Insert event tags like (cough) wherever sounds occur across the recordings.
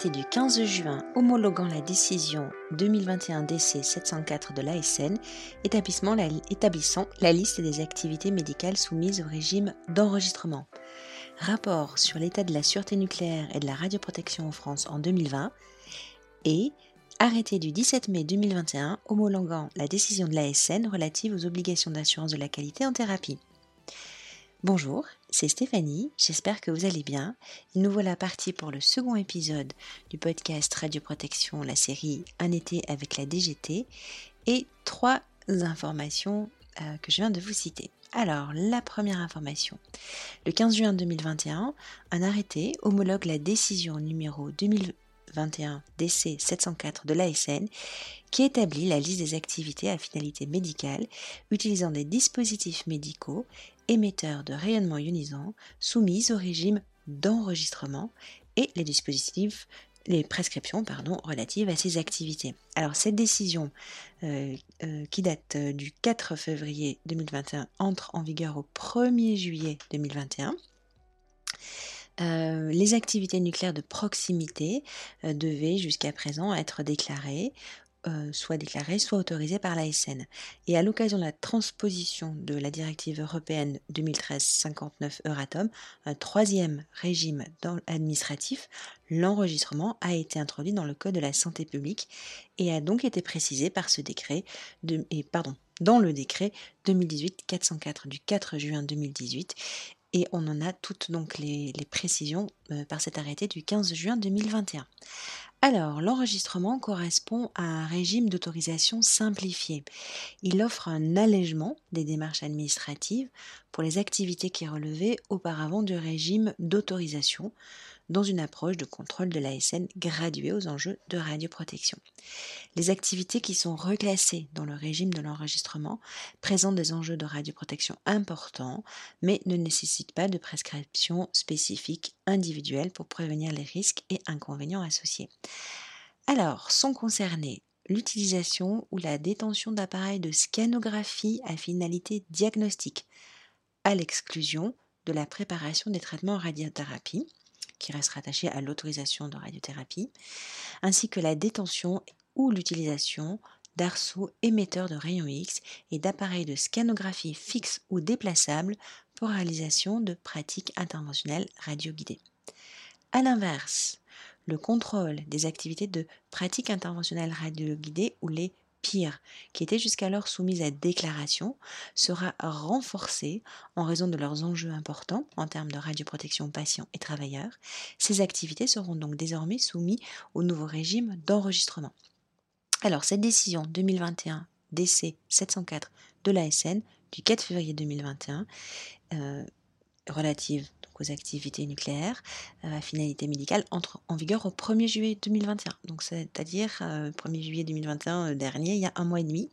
arrêté du 15 juin homologuant la décision 2021 DC 704 de l'ASN, établissant la liste des activités médicales soumises au régime d'enregistrement. Rapport sur l'état de la sûreté nucléaire et de la radioprotection en France en 2020 et arrêté du 17 mai 2021 homologuant la décision de l'ASN relative aux obligations d'assurance de la qualité en thérapie. Bonjour, c'est Stéphanie, j'espère que vous allez bien. nous voilà partis pour le second épisode du podcast Radioprotection, la série Un été avec la DGT, et trois informations euh, que je viens de vous citer. Alors, la première information. Le 15 juin 2021, un arrêté homologue la décision numéro 2021 DC 704 de l'ASN qui établit la liste des activités à finalité médicale utilisant des dispositifs médicaux émetteurs de rayonnement ionisant soumises au régime d'enregistrement et les dispositifs les prescriptions pardon, relatives à ces activités. Alors cette décision euh, euh, qui date euh, du 4 février 2021 entre en vigueur au 1er juillet 2021. les activités nucléaires de proximité devaient jusqu'à présent être déclarées euh, soit déclaré, soit autorisé par l'ASN. Et à l'occasion de la transposition de la directive européenne 2013-59 Euratom, un troisième régime administratif, l'enregistrement a été introduit dans le Code de la santé publique et a donc été précisé par ce décret, de, dans le décret 2018-404 du 4 juin 2018 et on en a toutes donc les, précisions euh, par cet arrêté du 15 juin 2021. Alors, l'enregistrement correspond à un régime d'autorisation simplifié. Il offre un allègement des démarches administratives pour les activités qui relevaient auparavant du régime d'autorisation, dans une approche de contrôle de l'ASN graduée aux enjeux de radioprotection. Les activités qui sont reclassées dans le régime de l'enregistrement présentent des enjeux de radioprotection importants, mais ne nécessitent pas de prescription spécifique individuelle pour prévenir les risques et inconvénients associés. Alors, sont concernés l'utilisation ou la détention d'appareils de scanographie à finalité diagnostique, à l'exclusion de la préparation des traitements en radiothérapie, qui reste rattaché à l'autorisation de radiothérapie, ainsi que la détention ou l'utilisation d'arceaux émetteurs de rayons X et d'appareils de scanographie fixes ou déplaçables pour réalisation de pratiques interventionnelles radioguidées. A l'inverse, le contrôle des activités de pratiques interventionnelles radioguidées ou les pire, qui était jusqu'alors soumise à déclaration, sera renforcée en raison de leurs enjeux importants en termes de radioprotection patients et travailleurs. Ces activités seront donc désormais soumises au nouveau régime d'enregistrement. Alors, cette décision 2021 DC 704 de l'ASN du 4 février 2021 euh, relative aux activités nucléaires euh, à finalité médicale entre en vigueur au 1er juillet 2021. Donc c'est-à-dire 1er euh, juillet 2021 euh, dernier, il y a un mois et demi.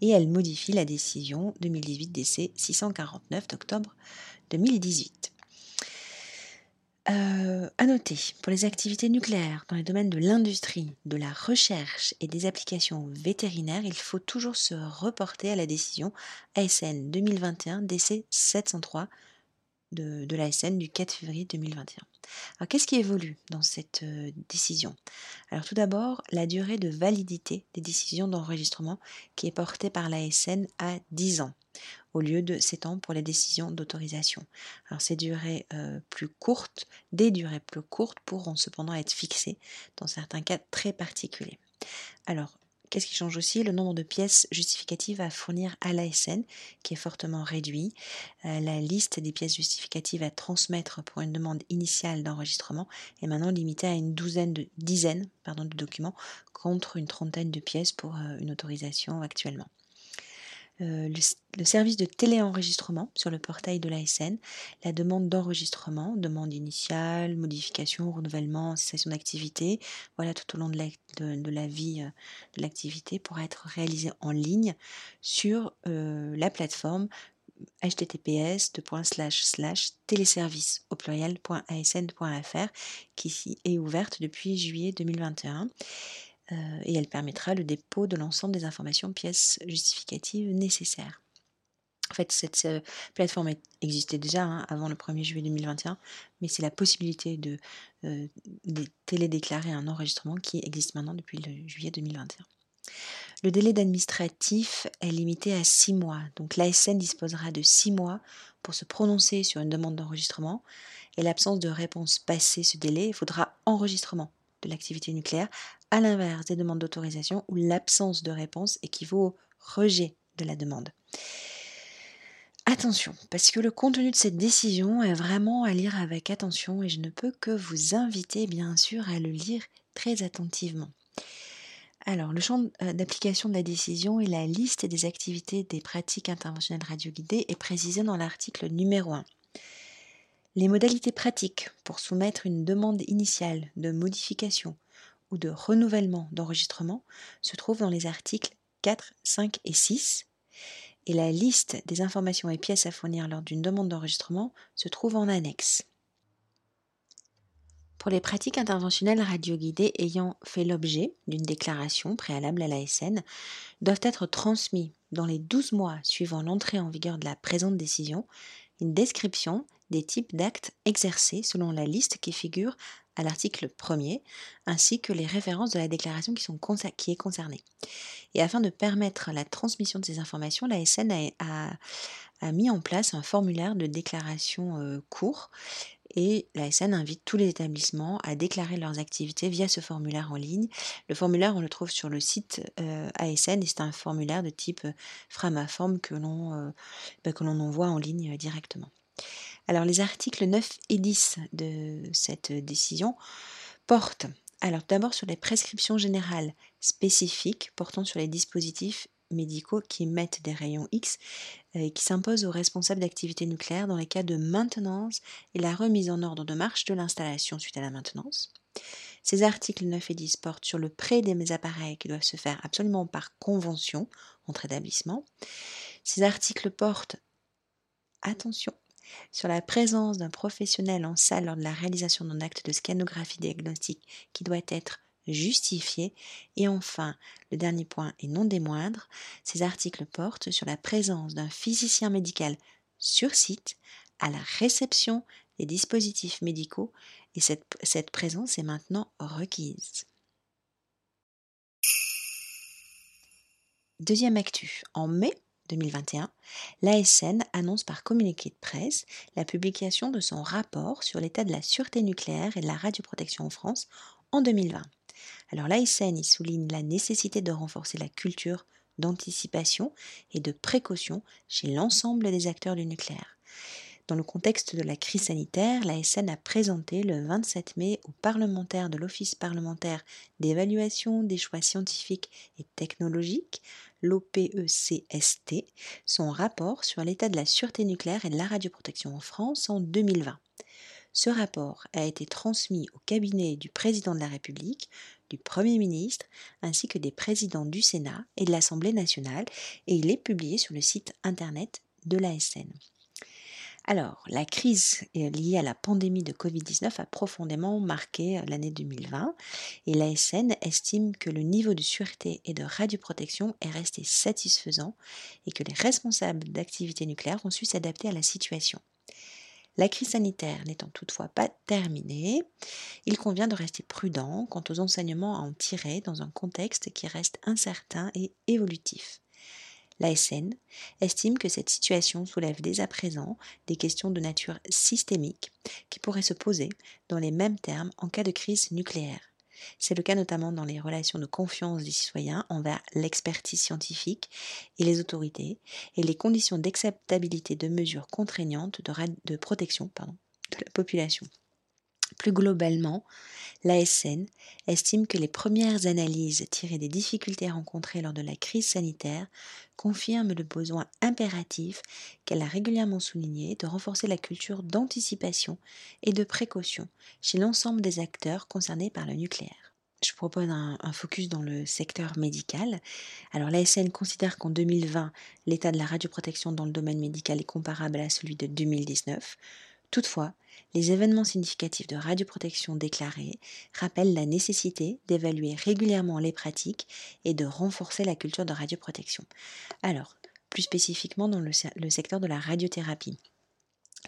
Et elle modifie la décision 2018 DC 649 d'octobre 2018. Euh, à noter, pour les activités nucléaires dans les domaines de l'industrie, de la recherche et des applications vétérinaires, il faut toujours se reporter à la décision ASN 2021 DC 703 de, de l'ASN du 4 février 2021. Alors qu'est-ce qui évolue dans cette euh, décision? Alors tout d'abord, la durée de validité des décisions d'enregistrement qui est portée par l'ASN à 10 ans au lieu de 7 ans pour les décisions d'autorisation. Alors ces durées euh, plus courtes, des durées plus courtes pourront cependant être fixées dans certains cas très particuliers. Alors Qu'est-ce qui change aussi? Le nombre de pièces justificatives à fournir à l'ASN, qui est fortement réduit. Euh, la liste des pièces justificatives à transmettre pour une demande initiale d'enregistrement est maintenant limitée à une douzaine de dizaines pardon, de documents contre une trentaine de pièces pour euh, une autorisation actuellement. Euh, le, service de téléenregistrement sur le portail de l'ASN, la demande d'enregistrement, demande initiale, modification, renouvellement, cessation d'activité, voilà tout au long de la, vie euh, de l'activité pourra être réalisée en ligne sur euh, la plateforme https téléservice au pluriel.asn.fr qui est ouverte depuis juillet 2021 euh, et elle permettra le dépôt de l'ensemble des informations pièces justificatives nécessaires. En fait, cette euh, plateforme existait déjà hein, avant le 1er juillet 2021, mais c'est la possibilité de, euh, télédéclarer un enregistrement qui existe maintenant depuis le juillet 2021. Le délai d'administratif est limité à six mois, donc l'ASN disposera de six mois pour se prononcer sur une demande d'enregistrement, et l'absence de réponse passée ce délai, il faudra enregistrement de l'activité nucléaire, à l'inverse des demandes d'autorisation où l'absence de réponse équivaut au rejet de la demande. Attention, parce que le contenu de cette décision est vraiment à lire avec attention et je ne peux que vous inviter bien sûr à le lire très attentivement. Alors, le champ euh, d'application de la décision et la liste des activités des pratiques interventionnelles radioguidées est précisé dans l'article numéro 1. Les modalités pratiques pour soumettre une demande initiale de modification ou de renouvellement d'enregistrement se trouvent dans les articles 4, 5 et 6 et la liste des informations et pièces à fournir lors d'une demande d'enregistrement se trouve en annexe. Pour les pratiques interventionnelles radioguidées ayant fait l'objet d'une déclaration préalable à l'ASN, doivent être transmis dans les 12 mois suivant l'entrée en vigueur de la présente décision une description des types d'actes exercés selon la liste qui figure à l'article 1er, ainsi que les références de la déclaration qui, sont qui est concernée. Et afin de permettre la transmission de ces informations, la SN a, mis en place un formulaire de déclaration euh, court et la SN invite tous les établissements à déclarer leurs activités via ce formulaire en ligne. Le formulaire, on le trouve sur le site euh, ASN et c'est un formulaire de type euh, Framaform bah, que l'on envoie en ligne directement. Alors les articles 9 et 10 de cette décision portent alors d'abord sur les prescriptions générales spécifiques portant sur les dispositifs médicaux qui émettent des rayons X et euh, qui s'imposent aux responsables d'activité nucléaire dans les cas de maintenance et la remise en ordre de marche de l'installation suite à la maintenance. Ces articles 9 et 10 portent sur le prêt des appareils qui doivent se faire absolument par convention entre établissements. Ces articles portent, attention, sur la présence d'un professionnel en salle lors de la réalisation d'un acte de scanographie diagnostique qui doit être justifié. Et enfin, le dernier point et non des moindres, ces articles portent sur la présence d'un physicien médical sur site à la réception des dispositifs médicaux et cette, cette présence est maintenant requise. Deuxième actu. En mai, 2021, l'ASN annonce par communiqué de presse la publication de son rapport sur l'état de la sûreté nucléaire et de la radioprotection en France en 2020. Alors l'ASN y souligne la nécessité de renforcer la culture d'anticipation et de précaution chez l'ensemble des acteurs du nucléaire. Dans le contexte de la crise sanitaire, l'ASN a présenté le 27 mai aux parlementaires de l'Office parlementaire d'évaluation des choix scientifiques et technologiques l'OPECST, son rapport sur l'état de la sûreté nucléaire et de la radioprotection en France en 2020. Ce rapport a été transmis au cabinet du président de la République, du Premier ministre, ainsi que des présidents du Sénat et de l'Assemblée nationale, et il est publié sur le site internet de l'ASN. Alors, la crise liée à la pandémie de Covid-19 a profondément marqué euh, l'année 2020 et l'ASN estime que le niveau de sûreté et de radioprotection est resté satisfaisant et que les responsables d'activités nucléaires ont su s'adapter à la situation. La crise sanitaire n'étant toutefois pas terminée, il convient de rester prudent quant aux enseignements à en tirer dans un contexte qui reste incertain et évolutif. L'ASN estime que cette situation soulève dès à présent des questions de nature systémique qui pourraient se poser dans les mêmes termes en cas de crise nucléaire. C'est le cas notamment dans les relations de confiance des citoyens envers l'expertise scientifique et les autorités et les conditions d'acceptabilité de mesures contraignantes de, protection de la population. Plus globalement, l'ASN estime que les premières analyses tirées des difficultés rencontrées lors de la crise sanitaire confirment le besoin impératif qu'elle a régulièrement souligné de renforcer la culture d'anticipation et de précaution chez l'ensemble des acteurs concernés par le nucléaire. Je propose un, focus dans le secteur médical. Alors l'ASN considère qu'en 2020, l'état de la radioprotection dans le domaine médical est comparable à celui de 2019. Toutefois, les événements significatifs de radioprotection déclarés rappellent la nécessité d'évaluer régulièrement les pratiques et de renforcer la culture de radioprotection. Alors, plus spécifiquement dans le, secteur de la radiothérapie.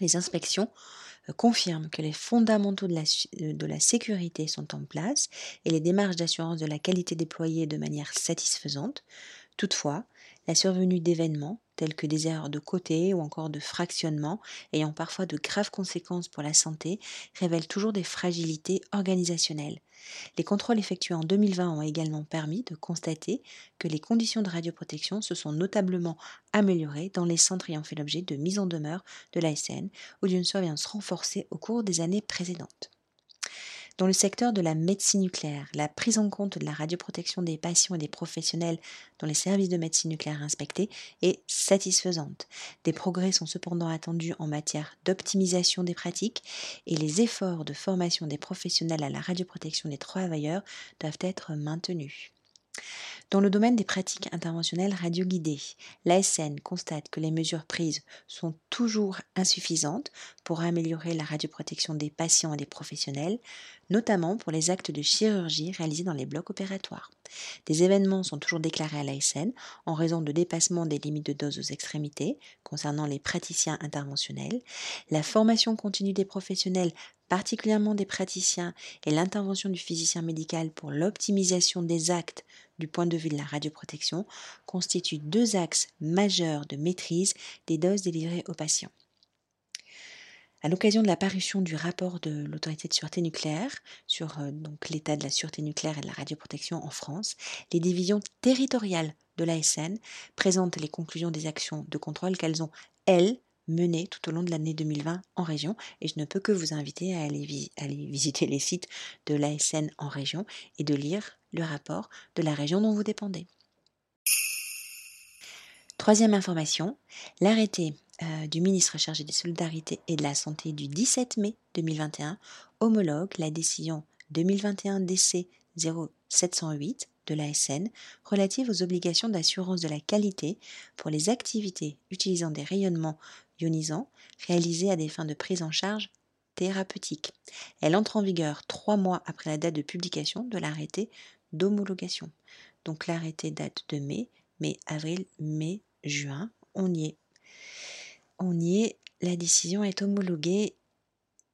Les inspections euh, confirment que les fondamentaux la, de la, sécurité sont en place et les démarches d'assurance de la qualité déployées de manière satisfaisante. Toutefois, la survenue d'événements tels que des erreurs de côté ou encore de fractionnement ayant parfois de graves conséquences pour la santé révèle toujours des fragilités organisationnelles. Les contrôles effectués en 2020 ont également permis de constater que les conditions de radioprotection se sont notablement améliorées dans les centres ayant fait l'objet de mise en demeure de l'ASN ou d'une surveillance renforcée au cours des années précédentes. Dans le secteur de la médecine nucléaire, la prise en compte de la radioprotection des patients et des professionnels dans les services de médecine nucléaire inspectés est satisfaisante. Des progrès sont cependant attendus en matière d'optimisation des pratiques et les efforts de formation des professionnels à la radioprotection des travailleurs doivent être maintenus. Dans le domaine des pratiques interventionnelles radioguidées, l'ASN constate que les mesures prises sont toujours insuffisantes pour améliorer la radioprotection des patients et des professionnels, notamment pour les actes de chirurgie réalisés dans les blocs opératoires. Des événements sont toujours déclarés à l'ASN en raison de dépassement des limites de dose aux extrémités concernant les praticiens interventionnels. La formation continue des professionnels particulièrement des praticiens, et l'intervention du physicien médical pour l'optimisation des actes du point de vue de la radioprotection constituent deux axes majeurs de maîtrise des doses délivrées aux patients. À l'occasion de la parution du rapport de l'autorité de sûreté nucléaire sur euh, l'état de la sûreté nucléaire et de la radioprotection en France, les divisions territoriales de l'ASN présentent les conclusions des actions de contrôle qu'elles ont, elles, menées tout au long de l'année 2020 en région et je ne peux que vous inviter à aller, aller visiter les sites de l'ASN en région et de lire le rapport de la région dont vous dépendez. Troisième information, l'arrêté euh, du ministre chargé des solidarités et de la santé du 17 mai 2021 homologue la décision 2021 DC 0708 de l'ASN relative aux obligations d'assurance de la qualité pour les activités utilisant des rayonnements ionisants réalisés à des fins de prise en charge thérapeutique. Elle entre en vigueur trois mois après la date de publication de l'arrêté d'homologation. Donc l'arrêté date de mai, mai, avril, mai, juin. On y est. On y est. La décision est homologuée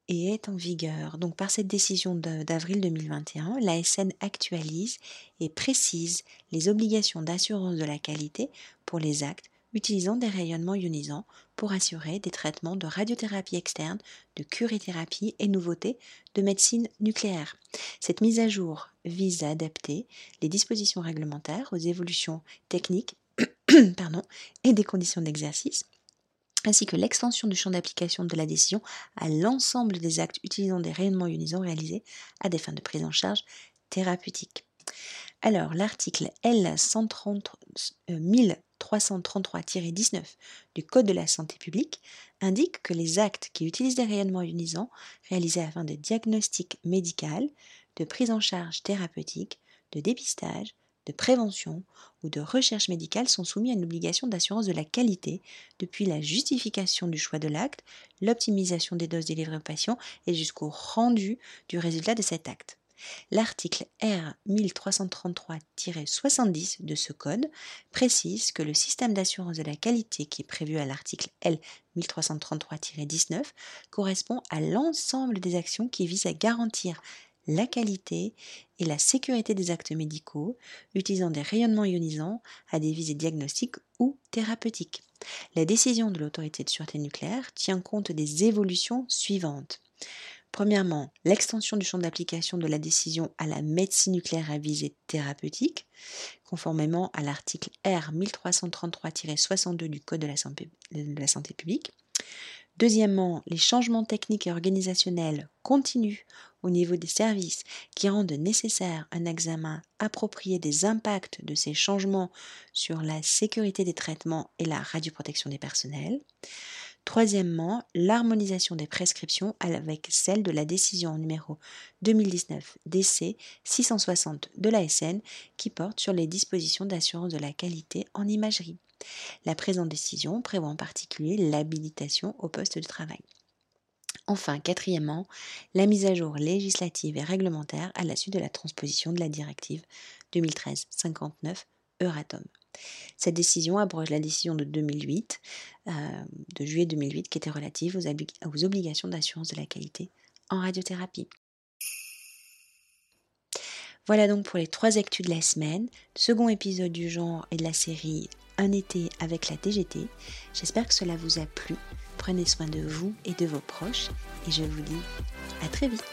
et est en vigueur. Donc par cette décision d'avril 2021, l'ASN actualise et précise les obligations d'assurance de la qualité pour les actes utilisant des rayonnements ionisants pour assurer des traitements de radiothérapie externe, de curithérapie et nouveautés de médecine nucléaire. Cette mise à jour vise à adapter les dispositions réglementaires aux évolutions techniques (coughs) et des conditions d'exercice ainsi que l'extension du champ d'application de la décision à l'ensemble des actes utilisant des rayonnements ionisants réalisés à des fins de prise en charge thérapeutique. Alors, l'article L130, 1333-19 du Code de la santé publique indique que les actes qui utilisent des rayonnements ionisants réalisés afin de diagnostic médical, de prise en charge thérapeutique, de dépistage, de prévention ou de recherche médicale sont soumis à une obligation d'assurance de la qualité depuis la justification du choix de l'acte, l'optimisation des doses délivrées aux patients et jusqu'au rendu du résultat de cet acte. L'article R 1333-70 de ce code précise que le système d'assurance de la qualité qui est prévu à l'article L 1333-19 correspond à l'ensemble des actions qui visent à garantir la qualité et la sécurité des actes médicaux utilisant des rayonnements ionisants à des visées diagnostiques ou thérapeutiques. La décision de l'autorité de sûreté nucléaire tient compte des évolutions suivantes. Premièrement, l'extension du champ d'application de la décision à la médecine nucléaire à visée thérapeutique, conformément à l'article R 1333-62 du Code de la, santé, de la santé publique. Deuxièmement, les changements techniques et organisationnels continus au niveau des services qui rendent nécessaire un examen approprié des impacts de ces changements sur la sécurité des traitements et la radioprotection des personnels. Troisièmement, l'harmonisation des prescriptions avec celle de la décision numéro 2019 DC 660 de l'ASN qui porte sur les dispositions d'assurance de la qualité en imagerie. La présente décision prévoit en particulier l'habilitation au poste de travail. Enfin, quatrièmement, la mise à jour législative et réglementaire à la suite de la transposition de la directive 2013-59 Euratom. Cette décision abroge la décision de 2008, euh, de juillet 2008, qui était relative aux, obligations d'assurance de la qualité en radiothérapie. Voilà donc pour les trois actus de la semaine, second épisode du genre et de la série Un été avec la TGT. J'espère que cela vous a plu. Prenez soin de vous et de vos proches et je vous dis à très vite.